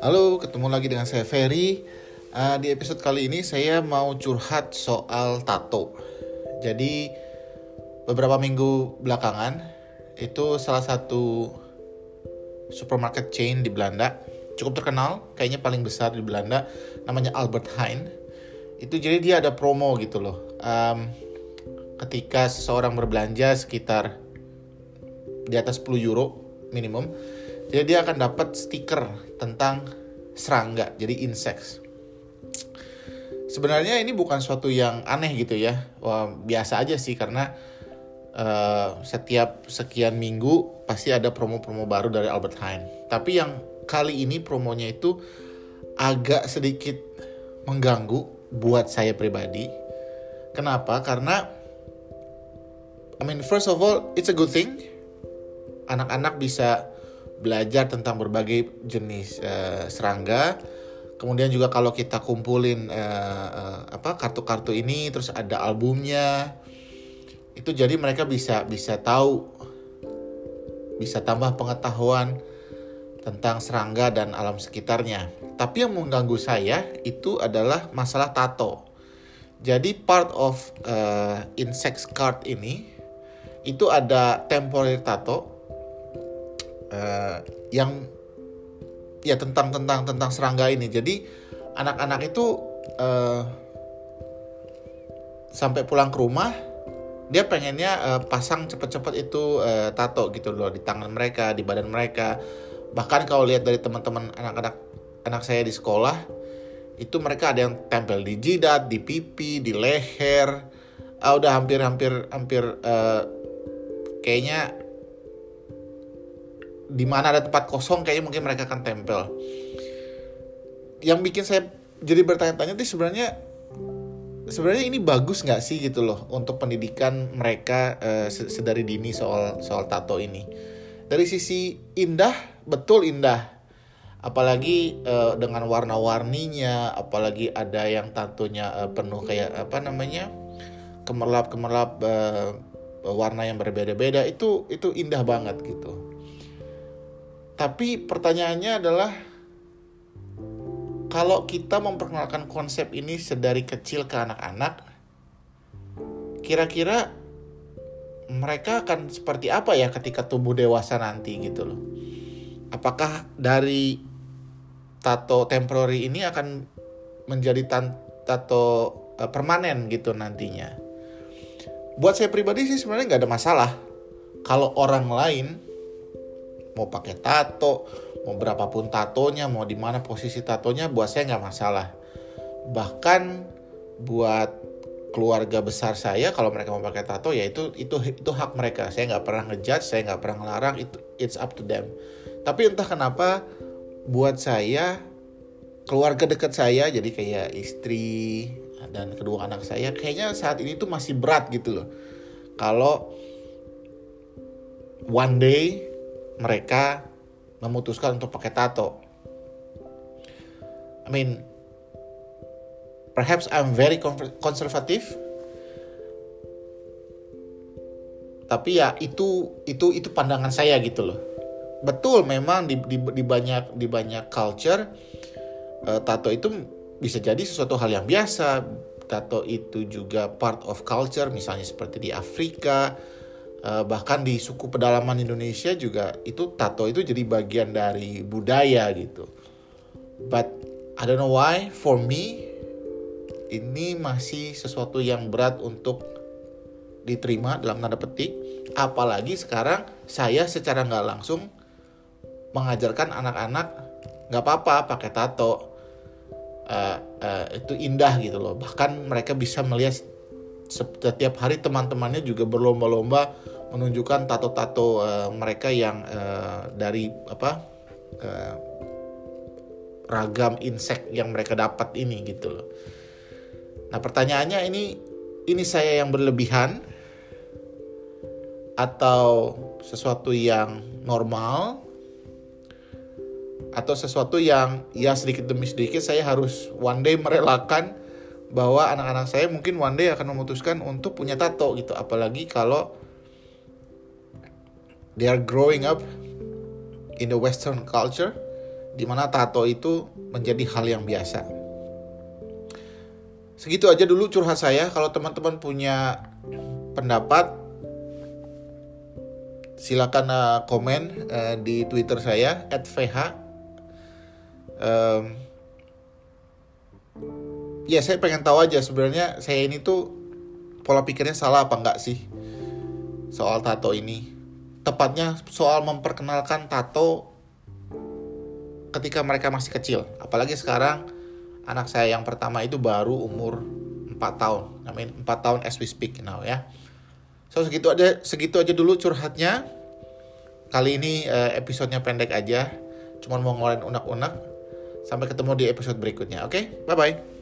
Halo, ketemu lagi dengan saya Ferry. Uh, di episode kali ini saya mau curhat soal tato. Jadi beberapa minggu belakangan itu salah satu supermarket chain di Belanda cukup terkenal, kayaknya paling besar di Belanda, namanya Albert Heijn. Itu jadi dia ada promo gitu loh. Um, ketika seseorang berbelanja sekitar di atas 10 euro minimum, jadi dia akan dapat stiker tentang serangga, jadi insects. Sebenarnya ini bukan suatu yang aneh gitu ya, Wah, biasa aja sih karena uh, setiap sekian minggu pasti ada promo-promo baru dari Albert Heijn. Tapi yang kali ini promonya itu agak sedikit mengganggu buat saya pribadi. Kenapa? Karena I mean first of all it's a good thing. Anak-anak bisa belajar tentang berbagai jenis uh, serangga. Kemudian juga kalau kita kumpulin uh, uh, apa kartu-kartu ini terus ada albumnya. Itu jadi mereka bisa bisa tahu bisa tambah pengetahuan tentang serangga dan alam sekitarnya. Tapi yang mengganggu saya itu adalah masalah tato. Jadi part of uh, insect card ini itu ada temporary tato uh, yang ya tentang tentang tentang serangga ini. Jadi anak-anak itu uh, sampai pulang ke rumah dia pengennya uh, pasang cepet-cepet itu uh, tato gitu loh di tangan mereka, di badan mereka. Bahkan kalau lihat dari teman-teman anak-anak anak saya di sekolah itu mereka ada yang tempel di jidat, di pipi, di leher. Ah, udah hampir-hampir hampir uh, kayaknya di mana ada tempat kosong kayaknya mungkin mereka akan tempel. Yang bikin saya jadi bertanya-tanya sih sebenarnya sebenarnya ini bagus nggak sih gitu loh untuk pendidikan mereka uh, sedari dini soal soal tato ini. Dari sisi indah, betul indah. Apalagi uh, dengan warna-warninya, apalagi ada yang tatonya uh, penuh kayak apa namanya? kemerlap-kemerlap uh, warna yang berbeda-beda itu itu indah banget gitu. Tapi pertanyaannya adalah kalau kita memperkenalkan konsep ini sedari kecil ke anak-anak, kira-kira mereka akan seperti apa ya ketika tumbuh dewasa nanti gitu loh. Apakah dari tato temporary ini akan menjadi tato uh, permanen gitu nantinya? Buat saya pribadi sih sebenarnya nggak ada masalah. Kalau orang lain mau pakai tato, mau berapapun tatonya, mau di mana posisi tatonya, buat saya nggak masalah. Bahkan buat keluarga besar saya, kalau mereka mau pakai tato, ya itu itu itu hak mereka. Saya nggak pernah ngejudge, saya nggak pernah ngelarang, itu it's up to them. Tapi entah kenapa buat saya keluarga dekat saya, jadi kayak istri dan kedua anak saya, kayaknya saat ini tuh masih berat gitu loh. Kalau one day mereka memutuskan untuk pakai tato. I mean, perhaps I'm very conservative. Tapi ya itu itu itu pandangan saya gitu loh. Betul memang di, di, di banyak di banyak culture uh, tato itu bisa jadi sesuatu hal yang biasa. Tato itu juga part of culture misalnya seperti di Afrika, uh, bahkan di suku pedalaman Indonesia juga itu tato itu jadi bagian dari budaya gitu. But I don't know why for me ini masih sesuatu yang berat untuk diterima dalam tanda petik. Apalagi sekarang saya secara nggak langsung mengajarkan anak-anak nggak apa-apa pakai tato. Uh, uh, itu indah gitu loh. Bahkan mereka bisa melihat setiap hari teman-temannya juga berlomba-lomba menunjukkan tato-tato uh, mereka yang uh, dari apa uh, ragam insek yang mereka dapat ini gitu loh. Nah pertanyaannya ini ini saya yang berlebihan atau sesuatu yang normal atau sesuatu yang ya sedikit demi sedikit saya harus one day merelakan bahwa anak-anak saya mungkin one day akan memutuskan untuk punya tato gitu apalagi kalau they are growing up in the western culture di mana tato itu menjadi hal yang biasa. Segitu aja dulu curhat saya. Kalau teman-teman punya pendapat, silakan uh, komen uh, di Twitter saya @vh. Um, ya saya pengen tahu aja sebenarnya saya ini tuh pola pikirnya salah apa enggak sih soal tato ini. Tepatnya soal memperkenalkan tato ketika mereka masih kecil. Apalagi sekarang anak saya yang pertama itu baru umur 4 tahun. Mean 4 tahun as we speak now ya. So segitu aja segitu aja dulu curhatnya. Kali ini uh, episodenya pendek aja. Cuman mau ngeluarin unek-unek. Sampai ketemu di episode berikutnya. Oke, okay? bye bye.